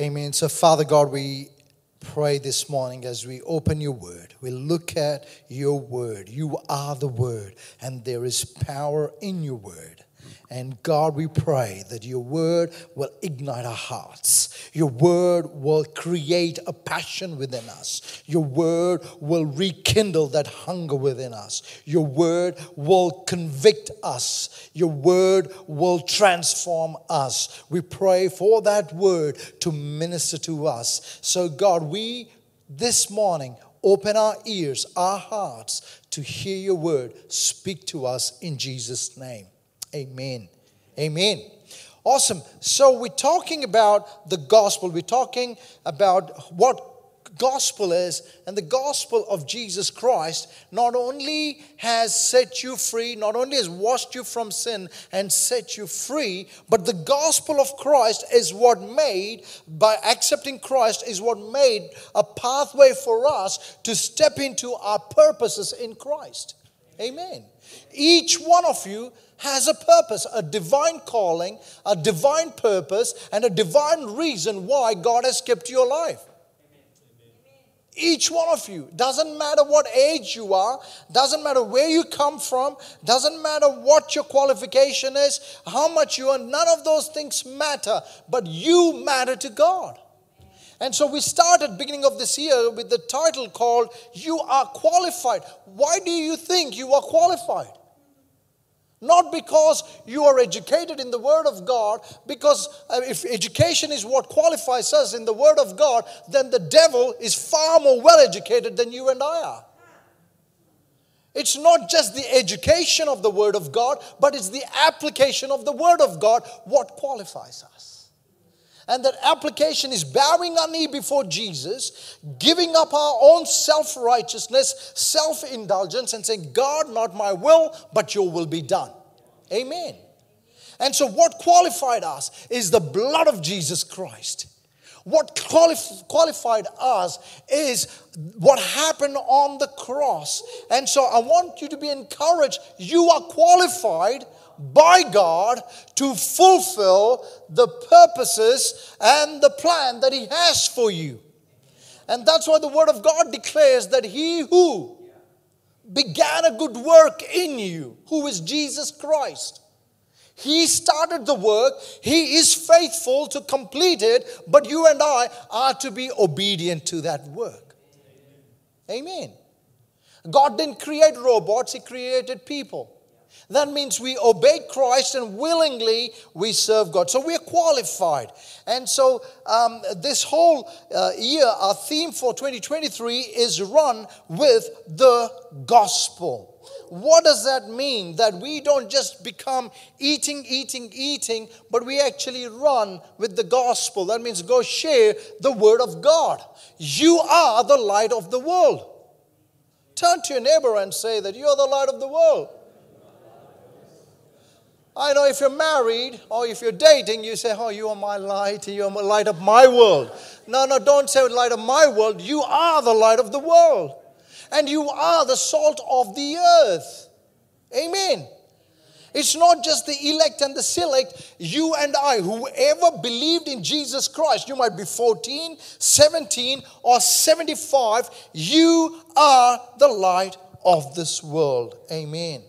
Amen. So, Father God, we pray this morning as we open your word. We look at your word. You are the word, and there is power in your word. And God, we pray that your word will ignite our hearts. Your word will create a passion within us. Your word will rekindle that hunger within us. Your word will convict us. Your word will transform us. We pray for that word to minister to us. So, God, we this morning open our ears, our hearts to hear your word. Speak to us in Jesus' name. Amen. Amen. Awesome. So we're talking about the gospel. We're talking about what gospel is, and the gospel of Jesus Christ not only has set you free, not only has washed you from sin and set you free, but the gospel of Christ is what made, by accepting Christ, is what made a pathway for us to step into our purposes in Christ. Amen. Each one of you has a purpose, a divine calling, a divine purpose, and a divine reason why God has kept you alive. Each one of you, doesn't matter what age you are, doesn't matter where you come from, doesn't matter what your qualification is, how much you are, none of those things matter, but you matter to God. And so we started beginning of this year with the title called You Are Qualified. Why do you think you are qualified? Not because you are educated in the Word of God, because uh, if education is what qualifies us in the Word of God, then the devil is far more well educated than you and I are. It's not just the education of the Word of God, but it's the application of the Word of God what qualifies us. And that application is bowing our knee before Jesus, giving up our own self righteousness, self indulgence, and saying, God, not my will, but your will be done. Amen. And so, what qualified us is the blood of Jesus Christ. What qualif- qualified us is what happened on the cross. And so, I want you to be encouraged. You are qualified by God to fulfill the purposes and the plan that He has for you. And that's why the Word of God declares that He who began a good work in you, who is Jesus Christ, He started the work, He is faithful to complete it, but you and I are to be obedient to that work. Amen. God didn't create robots, He created people. That means we obey Christ and willingly we serve God. So we're qualified. And so um, this whole uh, year, our theme for 2023 is run with the gospel. What does that mean? That we don't just become eating, eating, eating, but we actually run with the gospel. That means go share the word of God. You are the light of the world. Turn to your neighbor and say that you're the light of the world. I know if you're married or if you're dating, you say, Oh, you are my light, you are the light of my world. No, no, don't say light of my world. You are the light of the world. And you are the salt of the earth. Amen. It's not just the elect and the select. You and I, whoever believed in Jesus Christ, you might be 14, 17, or 75, you are the light of this world. Amen.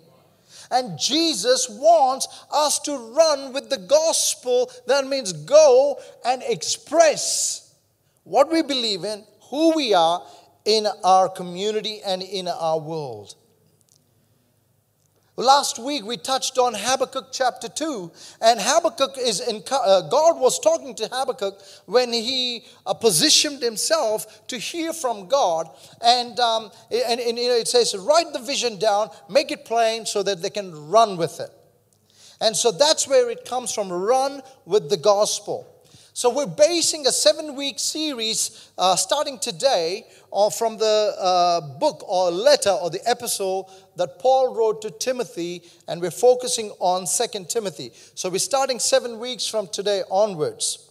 And Jesus wants us to run with the gospel. That means go and express what we believe in, who we are in our community and in our world. Last week we touched on Habakkuk chapter 2, and Habakkuk is in, uh, God was talking to Habakkuk when he uh, positioned himself to hear from God. And, um, and, and you know, it says, write the vision down, make it plain so that they can run with it. And so that's where it comes from run with the gospel. So we're basing a seven week series uh, starting today uh, from the uh, book or letter or the epistle that Paul wrote to Timothy, and we're focusing on Second Timothy. So we're starting seven weeks from today onwards.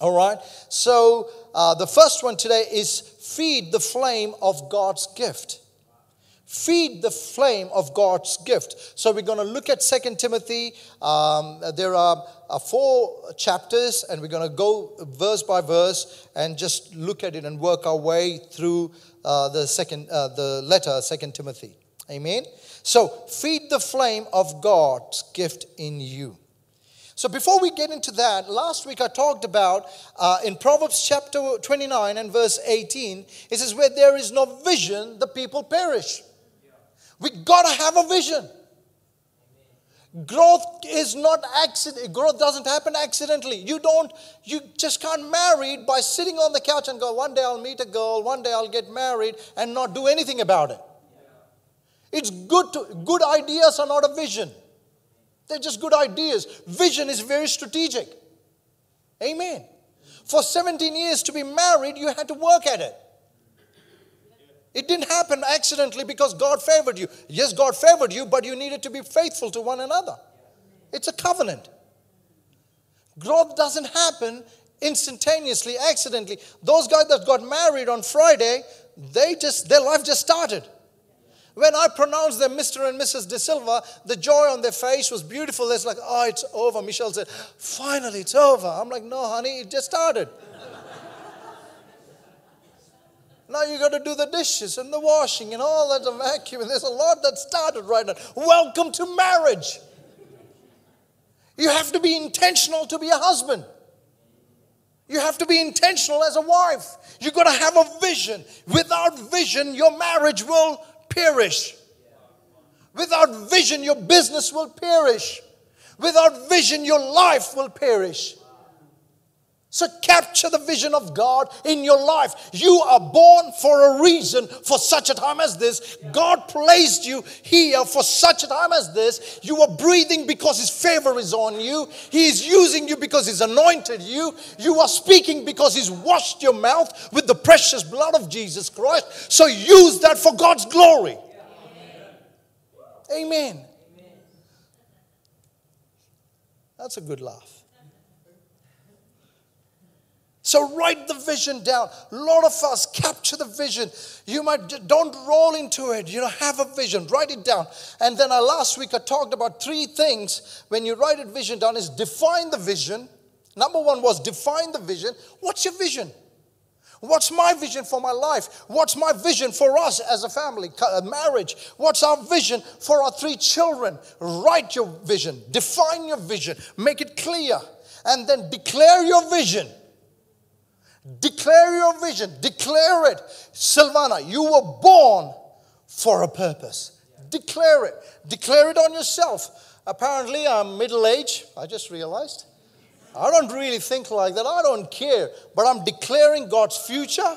All right? So uh, the first one today is feed the flame of God's gift. Feed the flame of God's gift. So we're going to look at Second Timothy. Um, there are uh, four chapters, and we're going to go verse by verse and just look at it and work our way through uh, the second uh, the letter Second Timothy. Amen. So feed the flame of God's gift in you. So before we get into that, last week I talked about uh, in Proverbs chapter 29 and verse 18, it says, Where there is no vision, the people perish. We gotta have a vision. Growth is not accident. Growth doesn't happen accidentally. You don't. You just can't marry by sitting on the couch and go. One day I'll meet a girl. One day I'll get married and not do anything about it. It's good to. Good ideas are not a vision. They're just good ideas. Vision is very strategic. Amen. For 17 years to be married, you had to work at it. It didn't happen accidentally because God favored you. Yes, God favored you, but you needed to be faithful to one another. It's a covenant. Growth doesn't happen instantaneously, accidentally. Those guys that got married on Friday, they just their life just started. When I pronounced them Mr. and Mrs. De Silva, the joy on their face was beautiful. It's like, oh, it's over. Michelle said, finally, it's over. I'm like, no, honey, it just started. Now you got to do the dishes and the washing and all that, the vacuum. There's a lot that started right now. Welcome to marriage. You have to be intentional to be a husband. You have to be intentional as a wife. You got to have a vision. Without vision, your marriage will perish. Without vision, your business will perish. Without vision, your life will perish. So capture the vision of God in your life. You are born for a reason, for such a time as this. God placed you here for such a time as this. You are breathing because His favor is on you. He is using you because He's anointed you. You are speaking because He's washed your mouth with the precious blood of Jesus Christ. So use that for God's glory. Amen. Amen. That's a good laugh. So write the vision down. A lot of us capture the vision. You might don't roll into it. You know, have a vision. Write it down. And then I, uh, last week I talked about three things when you write a vision down is define the vision. Number one was define the vision. What's your vision? What's my vision for my life? What's my vision for us as a family, a marriage? What's our vision for our three children? Write your vision, define your vision, make it clear, and then declare your vision. Declare your vision, declare it. Silvana, you were born for a purpose. Declare it, declare it on yourself. Apparently, I'm middle aged, I just realized. I don't really think like that. I don't care. But I'm declaring God's future.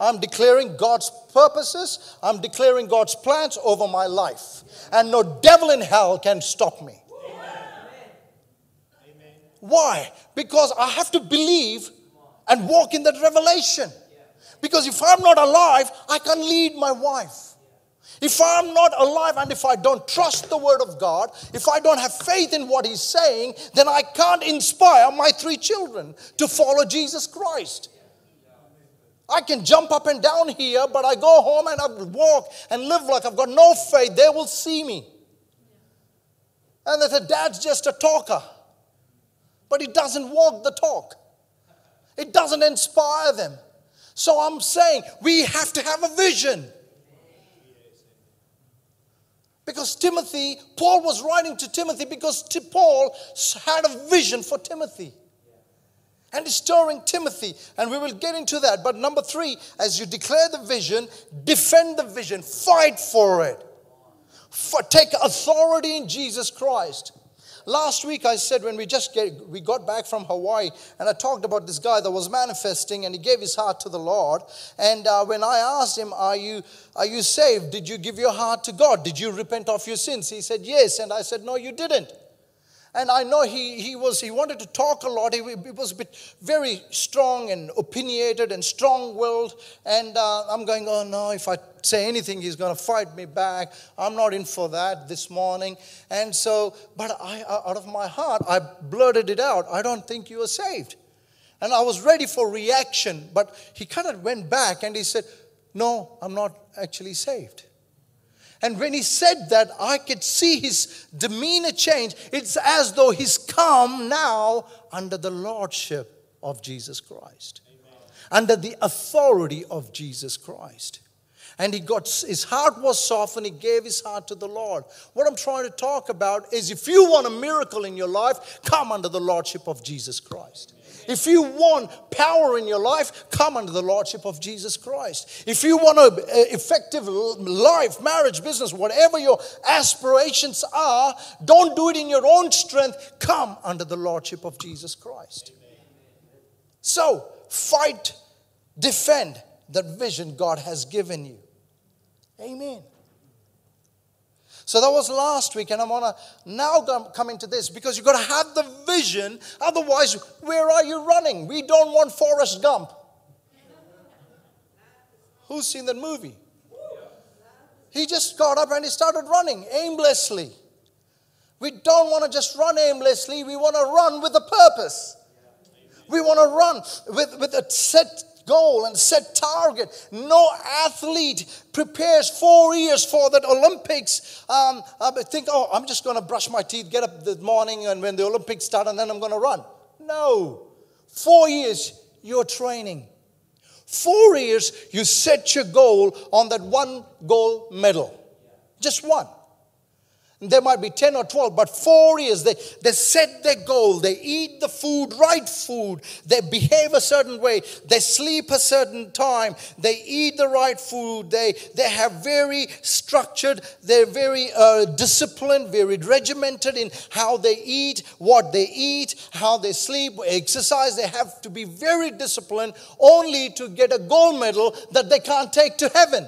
I'm declaring God's purposes. I'm declaring God's plans over my life. And no devil in hell can stop me. Amen. Why? Because I have to believe and walk in that revelation. Because if I'm not alive, I can't lead my wife. If I'm not alive and if I don't trust the word of God, if I don't have faith in what he's saying, then I can't inspire my three children to follow Jesus Christ. I can jump up and down here, but I go home and I walk and live like I've got no faith. They will see me. And that the dad's just a talker, but he doesn't walk the talk. It doesn't inspire them. So I'm saying we have to have a vision. Because Timothy, Paul was writing to Timothy because Paul had a vision for Timothy. And he's stirring Timothy, and we will get into that. But number three, as you declare the vision, defend the vision, fight for it, for, take authority in Jesus Christ. Last week I said when we just get, we got back from Hawaii and I talked about this guy that was manifesting and he gave his heart to the Lord. And uh, when I asked him, "Are you are you saved? Did you give your heart to God? Did you repent of your sins?" He said, "Yes." And I said, "No, you didn't." And I know he, he was he wanted to talk a lot. He, he was a bit very strong and opinionated and strong-willed. And uh, I'm going, oh no, if I say anything, he's going to fight me back. I'm not in for that this morning. And so, but I out of my heart, I blurted it out. I don't think you are saved. And I was ready for reaction, but he kind of went back and he said, no, I'm not actually saved. And when he said that, I could see his demeanor change. It's as though he's come now under the lordship of Jesus Christ, Amen. under the authority of Jesus Christ. And he got his heart was softened, he gave his heart to the Lord. What I'm trying to talk about is if you want a miracle in your life, come under the lordship of Jesus Christ. If you want power in your life, come under the lordship of Jesus Christ. If you want an effective life, marriage, business, whatever your aspirations are, don't do it in your own strength. Come under the lordship of Jesus Christ. So, fight, defend that vision God has given you. Amen. So that was last week, and I want to now come into this because you've got to have the vision. Otherwise, where are you running? We don't want Forrest Gump. Who's seen that movie? He just got up and he started running aimlessly. We don't want to just run aimlessly, we want to run with a purpose. We want to run with, with a set goal and set target. No athlete prepares four years for that Olympics. Um, I think, oh, I'm just going to brush my teeth, get up this morning, and when the Olympics start, and then I'm going to run. No. Four years, you're training. Four years, you set your goal on that one gold medal. Just one. There might be 10 or 12, but four years they, they set their goal. They eat the food, right food. They behave a certain way. They sleep a certain time. They eat the right food. They, they have very structured, they're very uh, disciplined, very regimented in how they eat, what they eat, how they sleep, exercise. They have to be very disciplined only to get a gold medal that they can't take to heaven.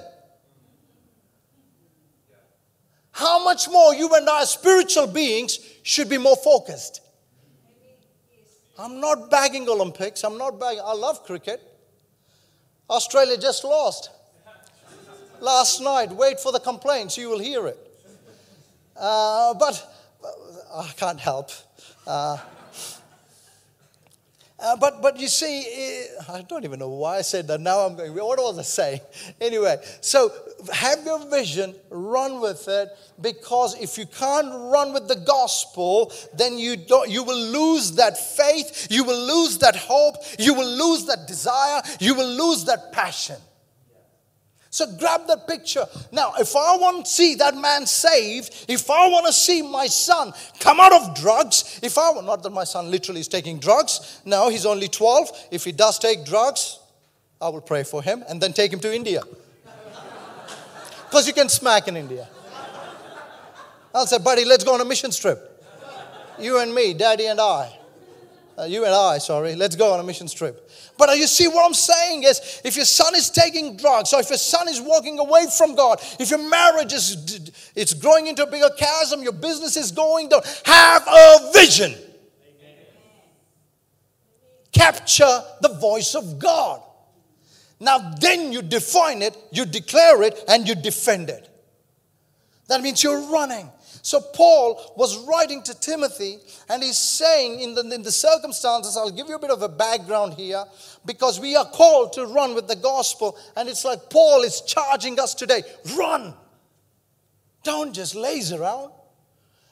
How much more you and I, spiritual beings, should be more focused. I'm not bagging Olympics. I'm not bagging. I love cricket. Australia just lost last night. Wait for the complaints, you will hear it. Uh, but uh, I can't help. Uh, uh, but, but you see, eh, I don't even know why I said that. Now I'm going, what was I saying? Anyway, so have your vision, run with it, because if you can't run with the gospel, then you, don't, you will lose that faith, you will lose that hope, you will lose that desire, you will lose that passion. So grab that picture. Now, if I want to see that man saved, if I want to see my son come out of drugs, if I want, not that my son literally is taking drugs, no, he's only 12. If he does take drugs, I will pray for him and then take him to India. Because you can smack in India. I'll say, buddy, let's go on a mission trip. You and me, daddy and I. Uh, you and I, sorry, let's go on a mission trip. But you see what I'm saying is if your son is taking drugs, or if your son is walking away from God, if your marriage is it's growing into a bigger chasm, your business is going down, have a vision. Capture the voice of God. Now then you define it, you declare it, and you defend it. That means you're running. So Paul was writing to Timothy, and he's saying, in the, in the circumstances, I'll give you a bit of a background here, because we are called to run with the gospel, and it's like Paul is charging us today run. Don't just laze around.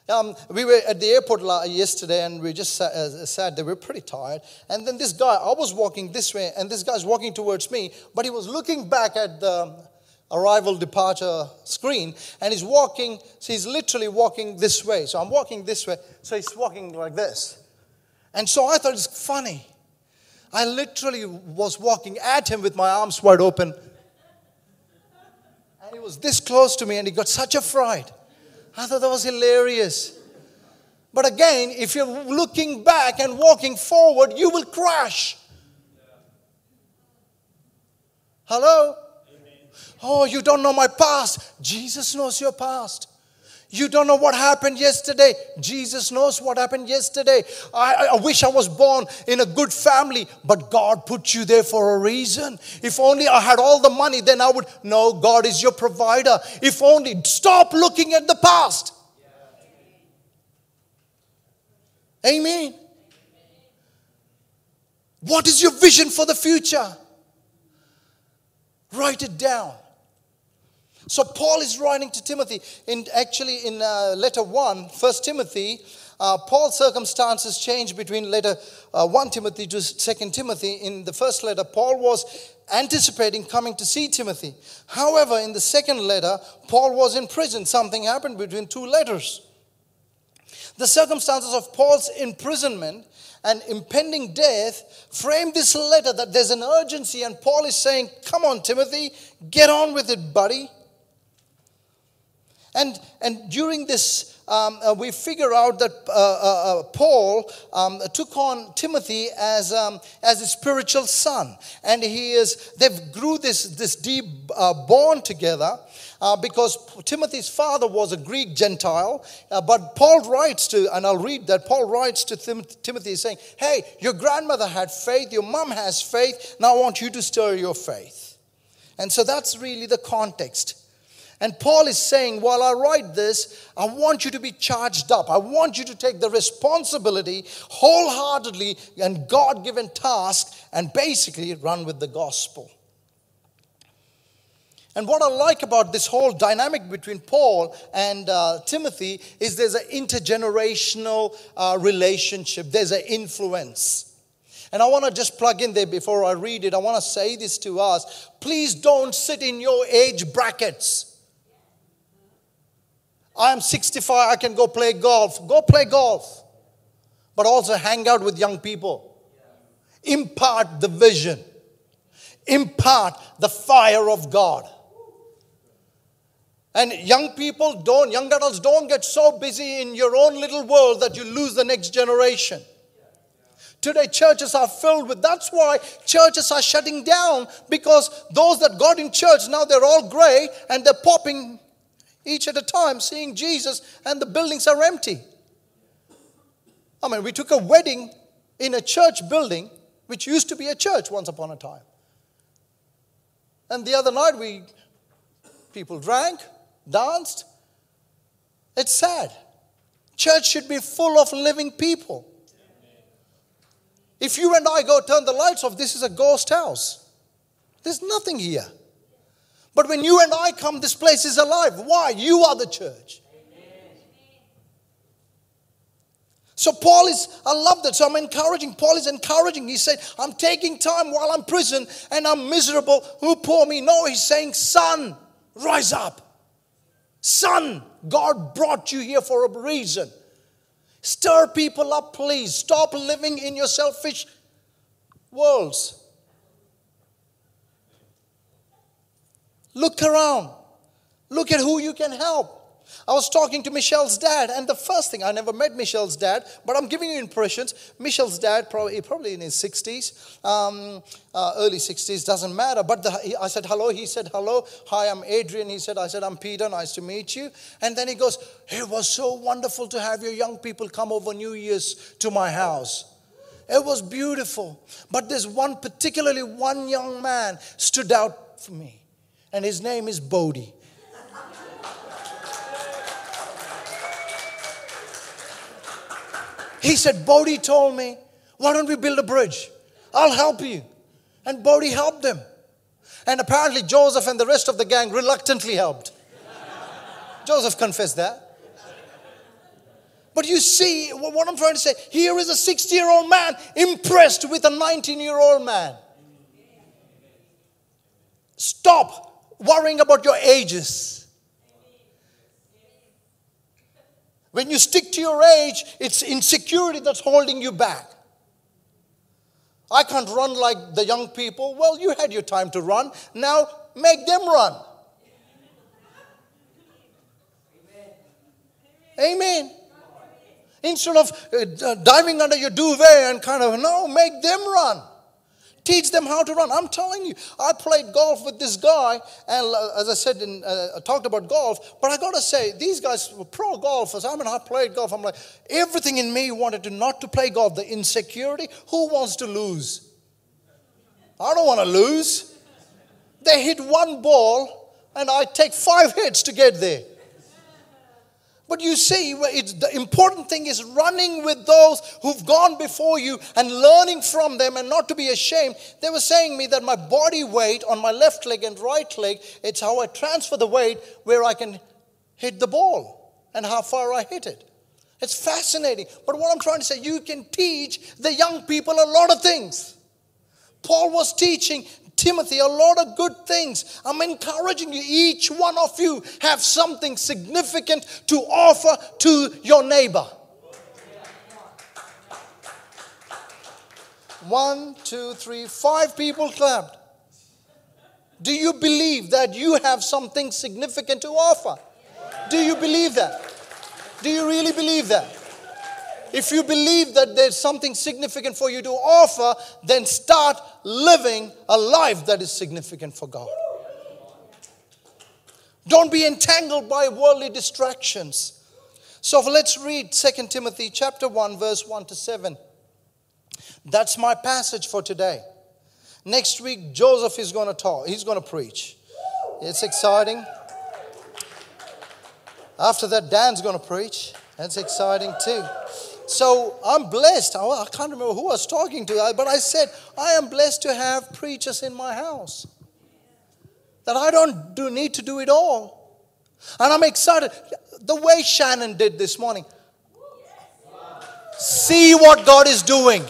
Um, we were at the airport yesterday and we just sat, uh, sat there. We were pretty tired. And then this guy, I was walking this way, and this guy's walking towards me, but he was looking back at the arrival departure screen and he's walking so he's literally walking this way. So i'm walking this way so he's walking like this. And so i thought it's funny. I literally was walking at him with my arms wide open. And he was this close to me and he got such a fright. I thought that was hilarious. But again if you're looking back and walking forward you will crash. Hello Oh, you don't know my past. Jesus knows your past. You don't know what happened yesterday. Jesus knows what happened yesterday. I, I, wish I was born in a good family, but God put you there for a reason. If only I had all the money, then I would. No, God is your provider. If only. Stop looking at the past. Amen. What is your vision for the future? Write it down. So Paul is writing to Timothy. In actually in uh, letter one, First Timothy, uh, Paul's circumstances changed between letter uh, 1 Timothy to 2 Timothy. In the first letter, Paul was anticipating coming to see Timothy. However, in the second letter, Paul was in prison. Something happened between two letters. The circumstances of Paul's imprisonment and impending death frame this letter that there's an urgency, and Paul is saying, Come on, Timothy, get on with it, buddy. And, and during this um, uh, we figure out that uh, uh, uh, Paul um, took on Timothy as, um, as a spiritual son. And he is, they've grew this, this deep uh, bond together. Uh, because Timothy's father was a Greek Gentile. Uh, but Paul writes to, and I'll read that, Paul writes to Tim- Timothy saying, Hey, your grandmother had faith, your mom has faith, now I want you to stir your faith. And so that's really the context. And Paul is saying, while I write this, I want you to be charged up. I want you to take the responsibility wholeheartedly and God given task and basically run with the gospel. And what I like about this whole dynamic between Paul and uh, Timothy is there's an intergenerational uh, relationship, there's an influence. And I want to just plug in there before I read it. I want to say this to us. Please don't sit in your age brackets. I'm 65, I can go play golf. Go play golf. But also hang out with young people. Impart the vision, impart the fire of God. And young people don't, young adults don't get so busy in your own little world that you lose the next generation. Today, churches are filled with, that's why churches are shutting down because those that got in church now they're all gray and they're popping each at a time, seeing Jesus, and the buildings are empty. I mean, we took a wedding in a church building, which used to be a church once upon a time. And the other night, we people drank, danced. It's sad. Church should be full of living people. If you and I go turn the lights off, this is a ghost house. There's nothing here. But when you and I come, this place is alive. Why? You are the church. So Paul is, I love that. So I'm encouraging. Paul is encouraging. He said, I'm taking time while I'm prison and I'm miserable. Who pour me? No, he's saying, son, rise up. Son, God brought you here for a reason. Stir people up, please. Stop living in your selfish worlds. Look around. Look at who you can help. I was talking to Michelle's dad, and the first thing I never met Michelle's dad, but I'm giving you impressions. Michelle's dad, probably, probably in his 60s, um, uh, early 60s, doesn't matter. But the, he, I said hello. He said hello. Hi, I'm Adrian. He said, I said, I'm Peter. Nice to meet you. And then he goes, It was so wonderful to have your young people come over New Year's to my house. It was beautiful. But there's one, particularly one young man stood out for me and his name is Bodhi. He said, Bodhi told me, why don't we build a bridge? I'll help you. And Bodhi helped them. And apparently, Joseph and the rest of the gang reluctantly helped. Joseph confessed that. But you see, what I'm trying to say here is a 60 year old man impressed with a 19 year old man. Stop worrying about your ages. When you stick to your age, it's insecurity that's holding you back. I can't run like the young people. Well, you had your time to run. Now make them run. Amen. Instead of uh, diving under your duvet and kind of, no, make them run. Teach them how to run. I'm telling you, I played golf with this guy, and uh, as I said, in, uh, I talked about golf, but I gotta say, these guys were pro golfers. I mean, I played golf. I'm like, everything in me wanted to not to play golf. The insecurity. Who wants to lose? I don't want to lose. They hit one ball, and I take five hits to get there. But you see, the important thing is running with those who've gone before you and learning from them and not to be ashamed. They were saying me that my body weight on my left leg and right leg, it's how I transfer the weight where I can hit the ball and how far I hit it. It's fascinating. But what I'm trying to say, you can teach the young people a lot of things. Paul was teaching Timothy a lot of good things. I'm encouraging you, each one of you have something significant to offer to your neighbor. One, two, three, five people clapped. Do you believe that you have something significant to offer? Do you believe that? Do you really believe that? If you believe that there's something significant for you to offer, then start living a life that is significant for God. Don't be entangled by worldly distractions. So let's read 2 Timothy chapter 1 verse 1 to 7. That's my passage for today. Next week Joseph is going to talk. He's going to preach. It's exciting. After that Dan's going to preach. That's exciting too. So I'm blessed. I can't remember who I was talking to, but I said, I am blessed to have preachers in my house. That I don't do, need to do it all. And I'm excited. The way Shannon did this morning. See what God is doing.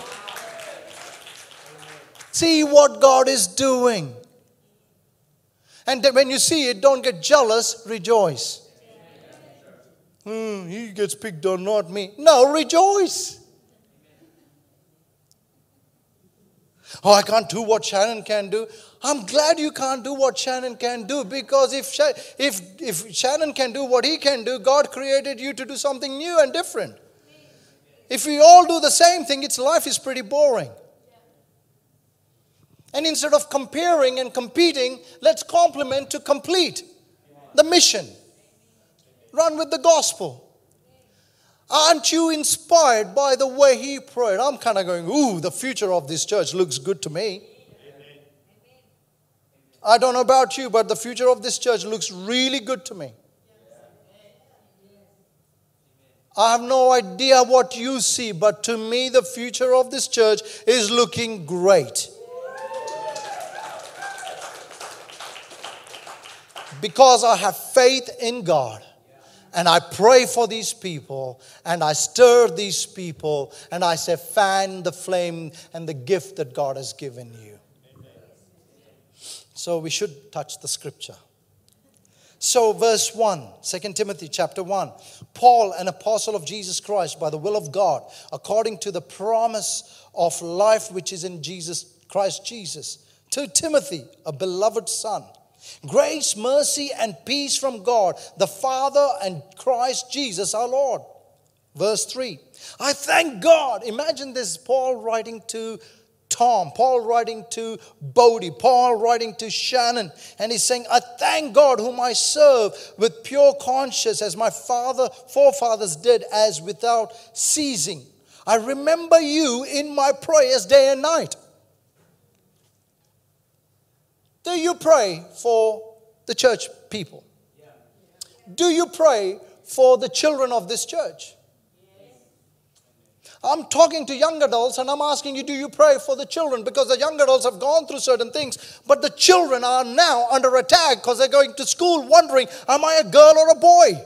See what God is doing. And when you see it, don't get jealous, rejoice. Hmm, he gets picked on, not me. No, rejoice. Oh, I can't do what Shannon can do. I'm glad you can't do what Shannon can do because if, if, if Shannon can do what he can do, God created you to do something new and different. If we all do the same thing, its life is pretty boring. And instead of comparing and competing, let's complement to complete the mission. Run with the gospel. Aren't you inspired by the way he prayed? I'm kind of going, ooh, the future of this church looks good to me. I don't know about you, but the future of this church looks really good to me. I have no idea what you see, but to me, the future of this church is looking great. Because I have faith in God. And I pray for these people and I stir these people and I say, fan the flame and the gift that God has given you. Amen. So we should touch the scripture. So, verse 1, 2 Timothy chapter 1 Paul, an apostle of Jesus Christ, by the will of God, according to the promise of life which is in Jesus Christ Jesus, to Timothy, a beloved son Grace, mercy, and peace from God, the Father, and Christ Jesus our Lord. Verse 3 I thank God. Imagine this Paul writing to Tom, Paul writing to Bodie, Paul writing to Shannon, and he's saying, I thank God whom I serve with pure conscience, as my father, forefathers did, as without ceasing. I remember you in my prayers day and night. Do you pray for the church people? Do you pray for the children of this church? I'm talking to young adults and I'm asking you, do you pray for the children? Because the young adults have gone through certain things, but the children are now under attack because they're going to school wondering, am I a girl or a boy?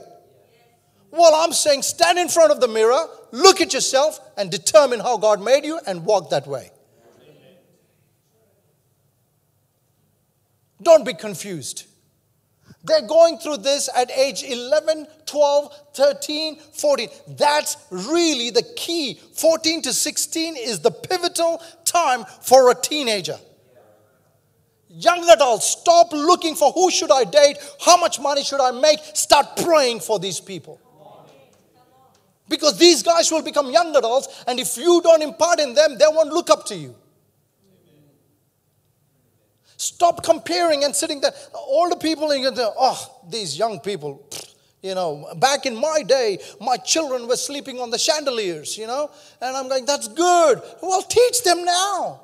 Well, I'm saying stand in front of the mirror, look at yourself, and determine how God made you and walk that way. Don't be confused. They're going through this at age 11, 12, 13, 14. That's really the key. 14 to 16 is the pivotal time for a teenager. Young adults, stop looking for who should I date, how much money should I make. Start praying for these people. Because these guys will become young adults, and if you don't impart in them, they won't look up to you. Stop comparing and sitting there. All the people in there, oh, these young people, you know, back in my day, my children were sleeping on the chandeliers, you know, and I'm going, that's good. Well, teach them now.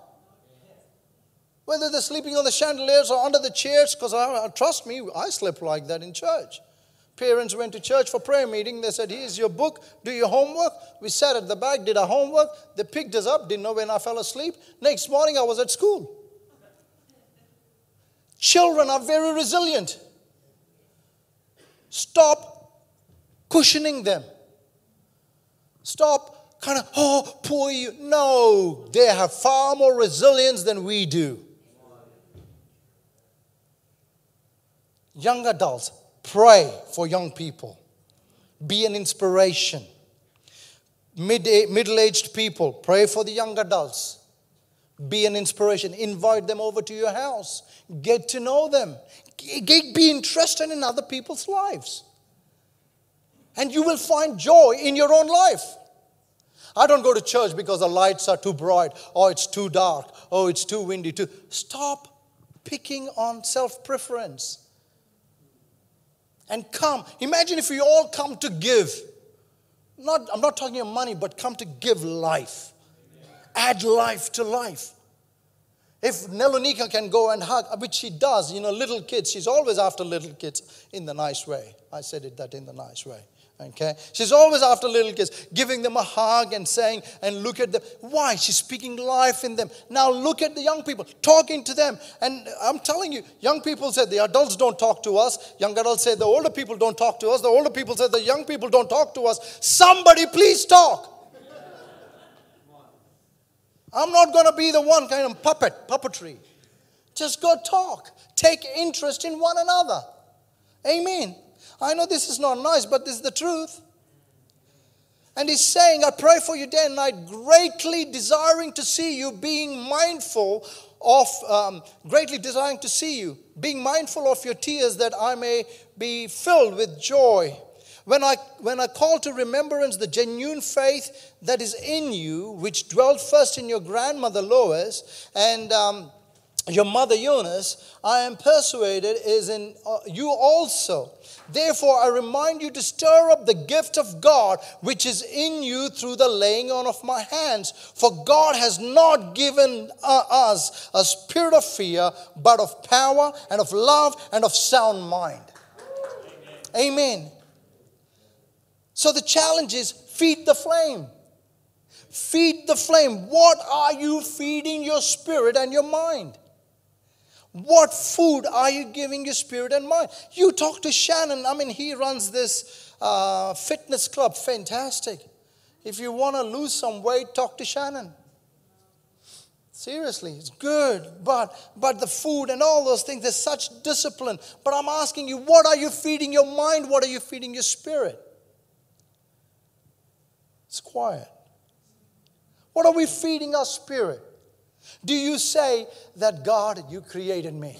Whether they're sleeping on the chandeliers or under the chairs, because trust me, I slept like that in church. Parents went to church for prayer meeting. They said, Here's your book, do your homework. We sat at the back, did our homework. They picked us up, didn't know when I fell asleep. Next morning, I was at school. Children are very resilient. Stop cushioning them. Stop kind of, oh, poor you. No, they have far more resilience than we do. Young adults, pray for young people. Be an inspiration. Mid- middle-aged people, pray for the young adults. Be an inspiration. Invite them over to your house. Get to know them. Be interested in other people's lives. And you will find joy in your own life. I don't go to church because the lights are too bright, or it's too dark, or it's too windy. Too. Stop picking on self preference and come. Imagine if we all come to give. Not, I'm not talking about money, but come to give life. Add life to life. If Nelonika can go and hug, uh, which she does, you know, little kids, she's always after little kids in the nice way. I said it that in the nice way. Okay? She's always after little kids, giving them a hug and saying, and look at them. Why? She's speaking life in them. Now look at the young people, talking to them. And I'm telling you, young people said the adults don't talk to us. Young adults say the older people don't talk to us. The older people said the young people don't talk to us. Somebody please talk. I'm not going to be the one kind of puppet, puppetry. Just go talk. Take interest in one another. Amen. I know this is not nice, but this is the truth. And he's saying, I pray for you day and night, greatly desiring to see you, being mindful of, um, greatly desiring to see you, being mindful of your tears, that I may be filled with joy. When I, when I call to remembrance the genuine faith that is in you, which dwelt first in your grandmother Lois and um, your mother Eunice, I am persuaded is in uh, you also. Therefore, I remind you to stir up the gift of God which is in you through the laying on of my hands. For God has not given uh, us a spirit of fear, but of power and of love and of sound mind. Amen. Amen. So the challenge is feed the flame. Feed the flame. What are you feeding your spirit and your mind? What food are you giving your spirit and mind? You talk to Shannon. I mean, he runs this uh, fitness club. Fantastic. If you want to lose some weight, talk to Shannon. Seriously, it's good. But but the food and all those things, there's such discipline. But I'm asking you, what are you feeding your mind? What are you feeding your spirit? It's quiet. What are we feeding our spirit? Do you say that God, you created me?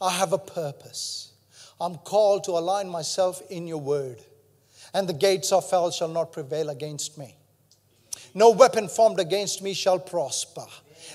I have a purpose. I'm called to align myself in your word, and the gates of hell shall not prevail against me. No weapon formed against me shall prosper.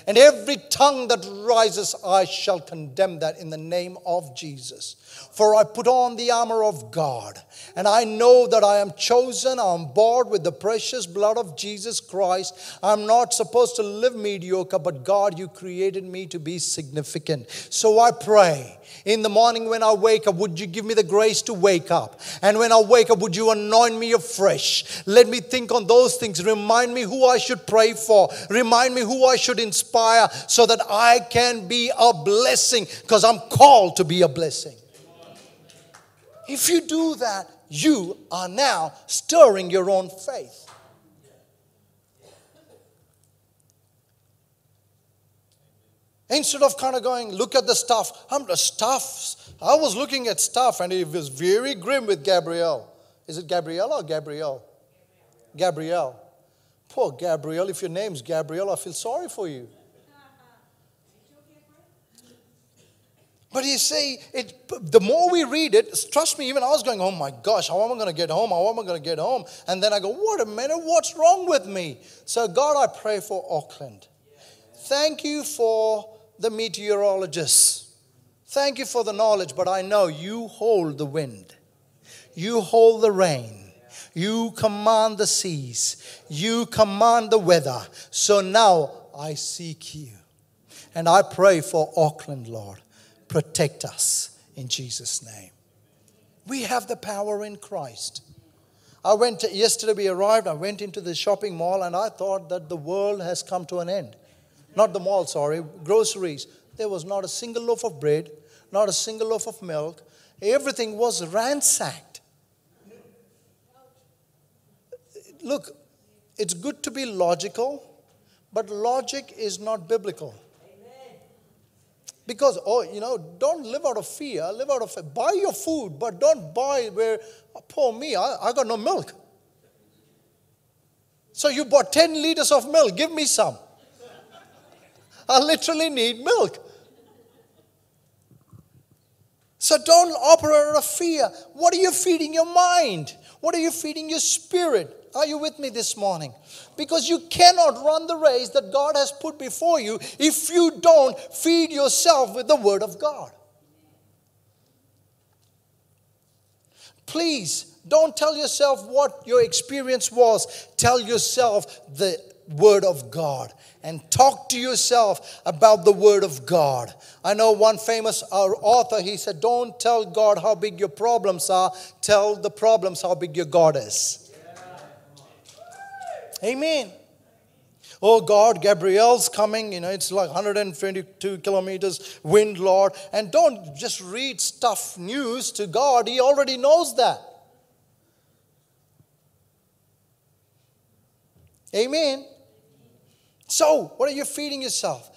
And every tongue that rises, I shall condemn that in the name of Jesus. For I put on the armor of God, and I know that I am chosen, I'm bought with the precious blood of Jesus Christ. I'm not supposed to live mediocre, but God, you created me to be significant. So I pray in the morning when I wake up, would you give me the grace to wake up? And when I wake up, would you anoint me afresh? Let me think on those things. Remind me who I should pray for. Remind me who I should inspire so that I can be a blessing because I'm called to be a blessing. If you do that, you are now stirring your own faith. Instead of kind of going, look at the stuff. I'm the stuff. I was looking at stuff and it was very grim with Gabrielle. Is it Gabrielle or Gabrielle? Gabrielle. Poor Gabrielle. If your name's Gabrielle, I feel sorry for you. But you see, it, the more we read it, trust me, even I was going, oh my gosh, how am I going to get home? How am I going to get home? And then I go, what a minute, what's wrong with me? So, God, I pray for Auckland. Thank you for the meteorologists. Thank you for the knowledge, but I know you hold the wind, you hold the rain, you command the seas, you command the weather. So now I seek you. And I pray for Auckland, Lord. Protect us in Jesus' name. We have the power in Christ. I went to, yesterday, we arrived. I went into the shopping mall and I thought that the world has come to an end. Not the mall, sorry, groceries. There was not a single loaf of bread, not a single loaf of milk. Everything was ransacked. Look, it's good to be logical, but logic is not biblical. Because, oh, you know, don't live out of fear, live out of fear. Buy your food, but don't buy where, poor me, I, I got no milk. So you bought 10 liters of milk, give me some. I literally need milk. So don't operate out of fear. What are you feeding your mind? What are you feeding your spirit? Are you with me this morning? Because you cannot run the race that God has put before you if you don't feed yourself with the Word of God. Please don't tell yourself what your experience was. Tell yourself the Word of God and talk to yourself about the Word of God. I know one famous uh, author, he said, Don't tell God how big your problems are, tell the problems how big your God is. Amen. Oh God, Gabrielle's coming. You know, it's like 122 kilometers wind, Lord. And don't just read stuff news to God, He already knows that. Amen. So, what are you feeding yourself?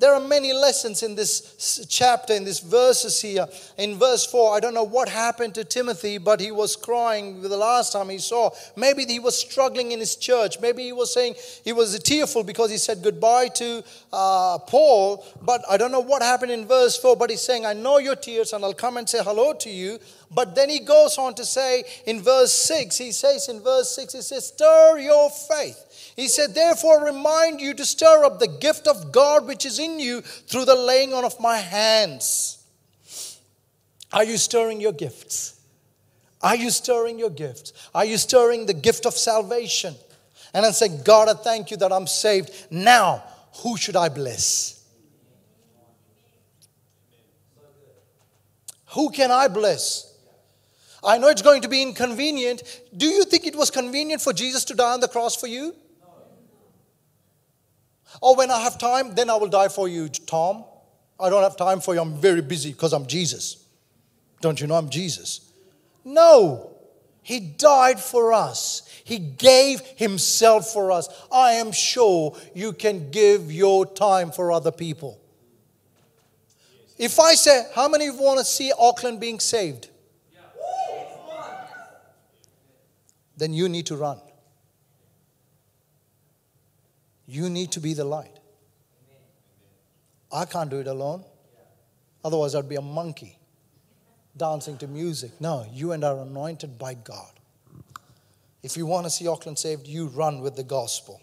There are many lessons in this chapter, in these verses here. In verse 4, I don't know what happened to Timothy, but he was crying the last time he saw. Maybe he was struggling in his church. Maybe he was saying he was tearful because he said goodbye to uh, Paul. But I don't know what happened in verse 4, but he's saying, I know your tears and I'll come and say hello to you. But then he goes on to say in verse 6, he says in verse 6, he says, Stir your faith. He said, Therefore, remind you to stir up the gift of God which is in you through the laying on of my hands. Are you stirring your gifts? Are you stirring your gifts? Are you stirring the gift of salvation? And I say, God, I thank you that I'm saved. Now, who should I bless? Who can I bless? I know it's going to be inconvenient. Do you think it was convenient for Jesus to die on the cross for you? Oh, when I have time, then I will die for you, Tom. I don't have time for you. I'm very busy because I'm Jesus. Don't you know I'm Jesus? No. He died for us. He gave himself for us. I am sure you can give your time for other people. If I say, how many of you want to see Auckland being saved? Then you need to run. You need to be the light. I can't do it alone. Otherwise, I'd be a monkey dancing to music. No, you and I are anointed by God. If you want to see Auckland saved, you run with the gospel.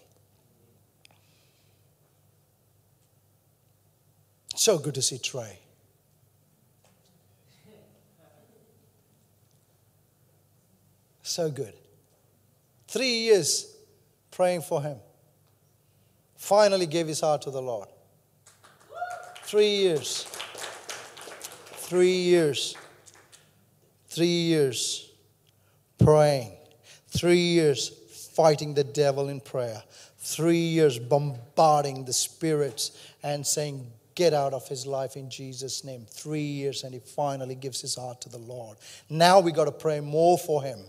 So good to see Trey. So good. Three years praying for him finally gave his heart to the Lord. Three years. Three years. Three years praying. Three years fighting the devil in prayer. Three years bombarding the spirits and saying, Get out of his life in Jesus' name. Three years, and he finally gives his heart to the Lord. Now we got to pray more for him.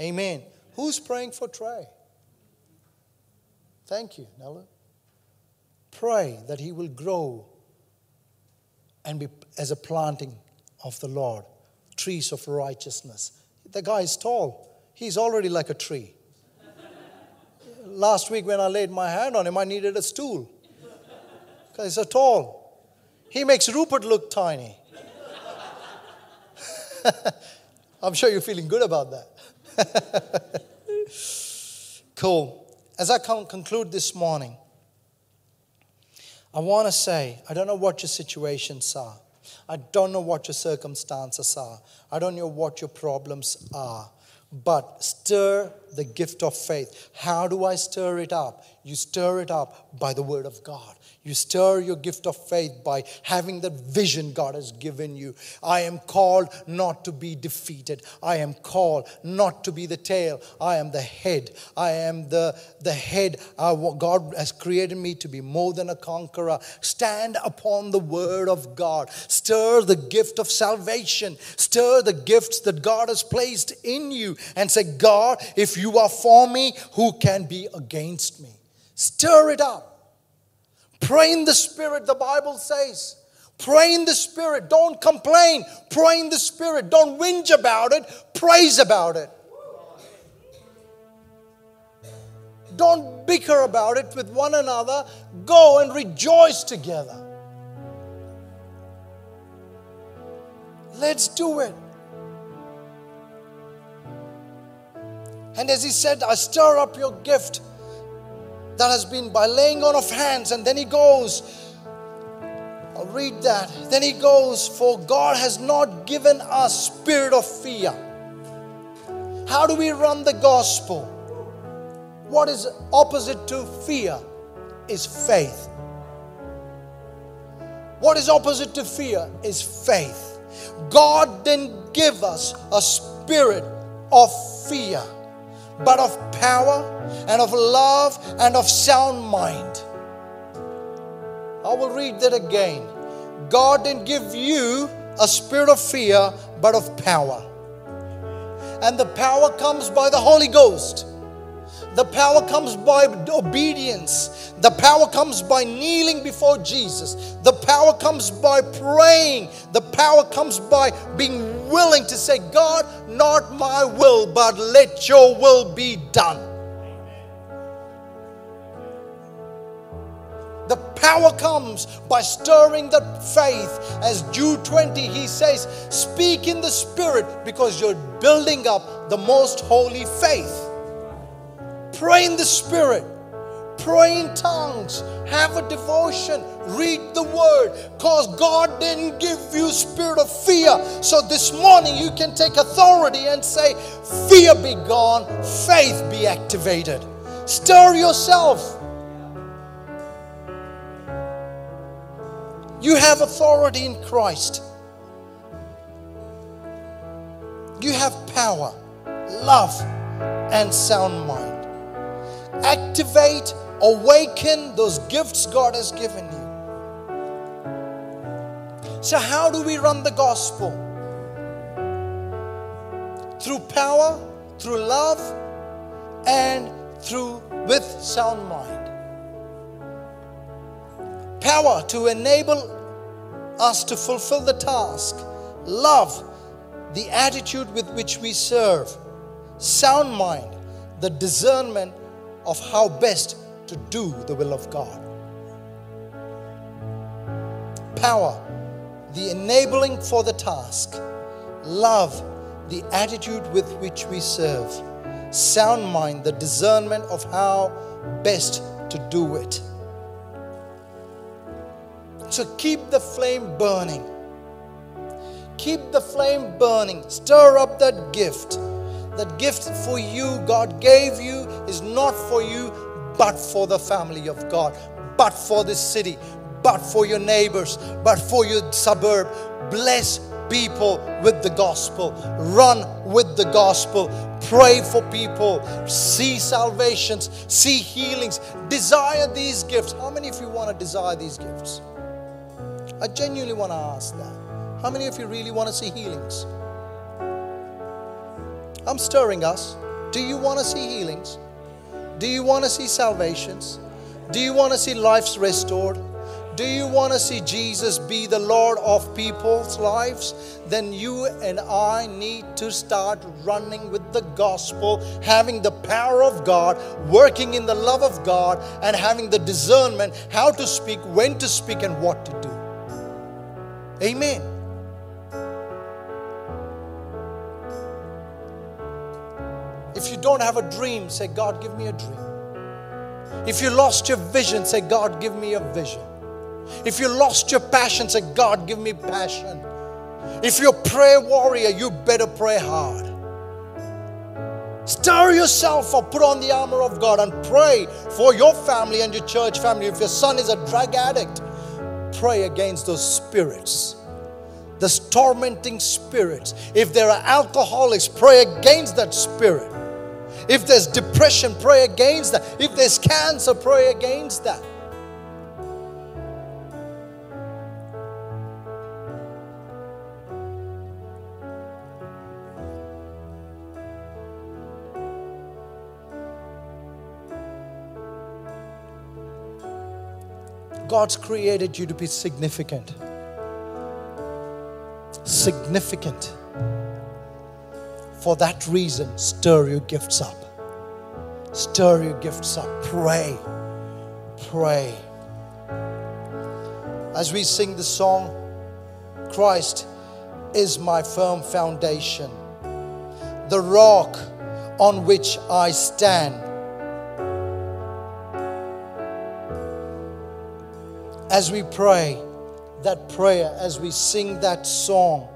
Amen. Who's praying for Trey? Thank you, Nella. Pray that he will grow and be as a planting of the Lord, trees of righteousness. The guy is tall, he's already like a tree. Last week, when I laid my hand on him, I needed a stool because he's so tall. He makes Rupert look tiny. I'm sure you're feeling good about that. cool. As I conclude this morning, I want to say, I don't know what your situations are. I don't know what your circumstances are. I don't know what your problems are. But stir the gift of faith. How do I stir it up? You stir it up by the word of God. You stir your gift of faith by having the vision God has given you. I am called not to be defeated. I am called not to be the tail. I am the head. I am the, the head. Uh, God has created me to be more than a conqueror. Stand upon the word of God. Stir the gift of salvation. Stir the gifts that God has placed in you and say, God, if you are for me, who can be against me? Stir it up. Pray in the Spirit, the Bible says. Pray in the Spirit. Don't complain. Pray in the Spirit. Don't whinge about it. Praise about it. Don't bicker about it with one another. Go and rejoice together. Let's do it. And as he said, I stir up your gift that has been by laying on of hands. And then he goes, I'll read that. Then he goes, For God has not given us spirit of fear. How do we run the gospel? What is opposite to fear is faith. What is opposite to fear is faith. God didn't give us a spirit of fear but of power and of love and of sound mind. I will read that again. God didn't give you a spirit of fear, but of power. And the power comes by the Holy Ghost. The power comes by obedience. The power comes by kneeling before Jesus. The power comes by praying. The power comes by being willing to say, God, not my will, but let your will be done. The power comes by stirring the faith. As Jude 20, he says, Speak in the Spirit because you're building up the most holy faith. Pray in the Spirit. Pray in tongues. Have a devotion. Read the word. Because God didn't give you spirit of fear. So this morning you can take authority and say, Fear be gone, faith be activated. Stir yourself. You have authority in Christ. You have power, love, and sound mind activate, awaken those gifts God has given you. So, how do we run the gospel? Through power, through love, and through with sound mind. Power to enable us to fulfill the task. Love, the attitude with which we serve. Sound mind, the discernment of how best to do the will of God. Power, the enabling for the task. Love, the attitude with which we serve. Sound mind, the discernment of how best to do it. So keep the flame burning. Keep the flame burning. Stir up that gift that gift for you, God gave you, is not for you, but for the family of God, but for this city, but for your neighbors, but for your suburb. Bless people with the gospel. Run with the gospel. Pray for people. See salvations. See healings. Desire these gifts. How many of you want to desire these gifts? I genuinely want to ask that. How many of you really want to see healings? I'm stirring us. Do you want to see healings? Do you want to see salvations? Do you want to see lives restored? Do you want to see Jesus be the Lord of people's lives? Then you and I need to start running with the gospel, having the power of God, working in the love of God, and having the discernment how to speak, when to speak, and what to do. Amen. If you don't have a dream, say, God, give me a dream. If you lost your vision, say, God, give me a vision. If you lost your passion, say, God, give me passion. If you're a prayer warrior, you better pray hard. Stir yourself up, put on the armor of God, and pray for your family and your church family. If your son is a drug addict, pray against those spirits, the tormenting spirits. If there are alcoholics, pray against that spirit. If there's depression, pray against that. If there's cancer, pray against that. God's created you to be significant. Significant. For that reason, stir your gifts up. Stir your gifts up. Pray. Pray. As we sing the song, Christ is my firm foundation, the rock on which I stand. as we pray that prayer, as we sing that song,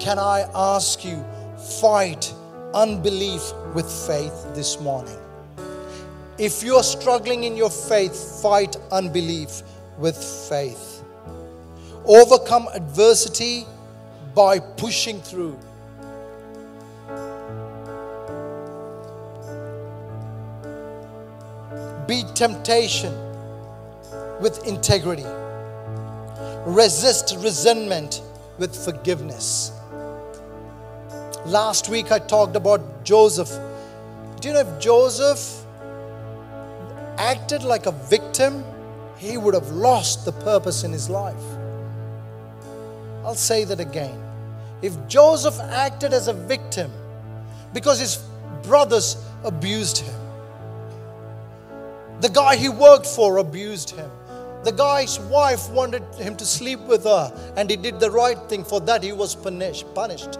can I ask you, fight unbelief with faith this morning? If you're struggling in your faith, fight unbelief with faith. Overcome adversity by pushing through. Beat temptation with integrity. Resist resentment with forgiveness. Last week I talked about Joseph. Do you know if Joseph acted like a victim, he would have lost the purpose in his life. I'll say that again. If Joseph acted as a victim because his brothers abused him, the guy he worked for abused him, the guy's wife wanted him to sleep with her, and he did the right thing. For that, he was punished. punished.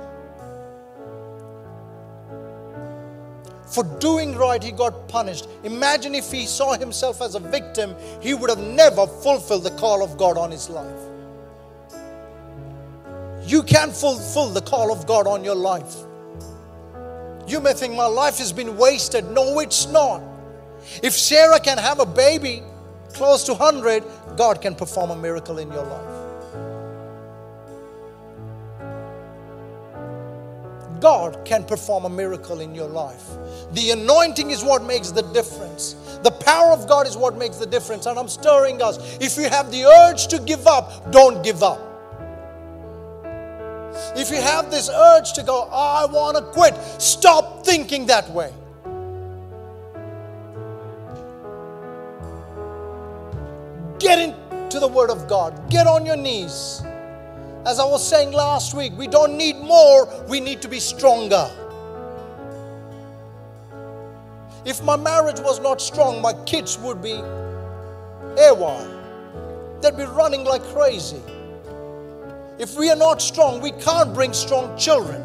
For doing right, he got punished. Imagine if he saw himself as a victim, he would have never fulfilled the call of God on his life. You can't fulfill the call of God on your life. You may think my life has been wasted. No, it's not. If Sarah can have a baby, close to 100, God can perform a miracle in your life. God can perform a miracle in your life. The anointing is what makes the difference. The power of God is what makes the difference. And I'm stirring us. If you have the urge to give up, don't give up. If you have this urge to go, oh, I want to quit, stop thinking that way. Get into the Word of God. Get on your knees. As I was saying last week, we don't need more, we need to be stronger. If my marriage was not strong, my kids would be haywire. They'd be running like crazy. If we are not strong, we can't bring strong children.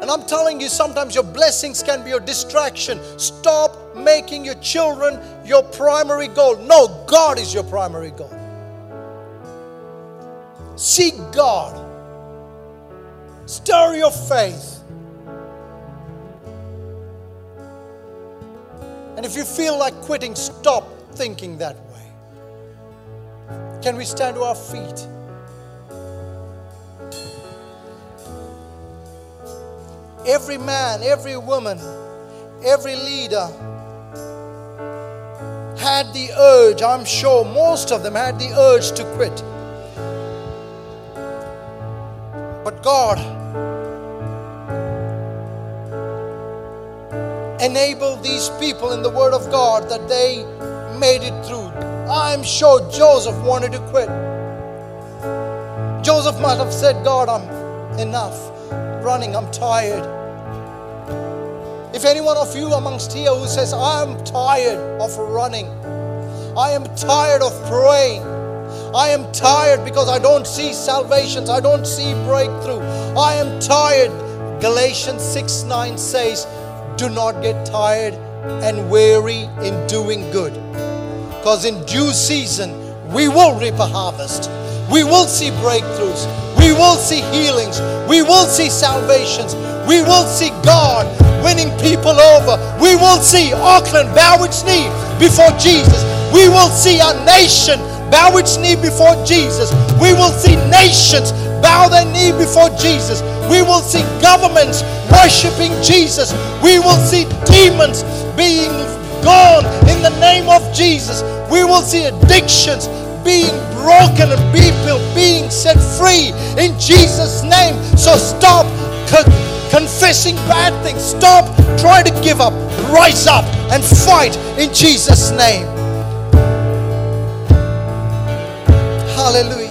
And I'm telling you, sometimes your blessings can be your distraction. Stop making your children your primary goal. No, God is your primary goal. Seek God, stir your faith. And if you feel like quitting, stop thinking that way. Can we stand to our feet? Every man, every woman, every leader had the urge, I'm sure most of them had the urge to quit. But God enabled these people in the Word of God that they made it through. I'm sure Joseph wanted to quit. Joseph might have said, God, I'm enough running, I'm tired. If any one of you amongst here who says, I'm tired of running, I am tired of praying, I am tired because I don't see salvations, I don't see breakthrough, I am tired. Galatians 6 9 says, Do not get tired and weary in doing good. Because in due season, we will reap a harvest. We will see breakthroughs. We will see healings. We will see salvations. We will see God winning people over. We will see Auckland bow its knee before Jesus. We will see our nation bow its knee before Jesus. We will see nations bow their knee before Jesus. We will see governments worshiping Jesus. We will see demons being gone in the name of Jesus. We will see addictions being broken and people being set free in Jesus' name. So stop confessing bad things. Stop trying to give up. Rise up and fight in Jesus' name. Hallelujah.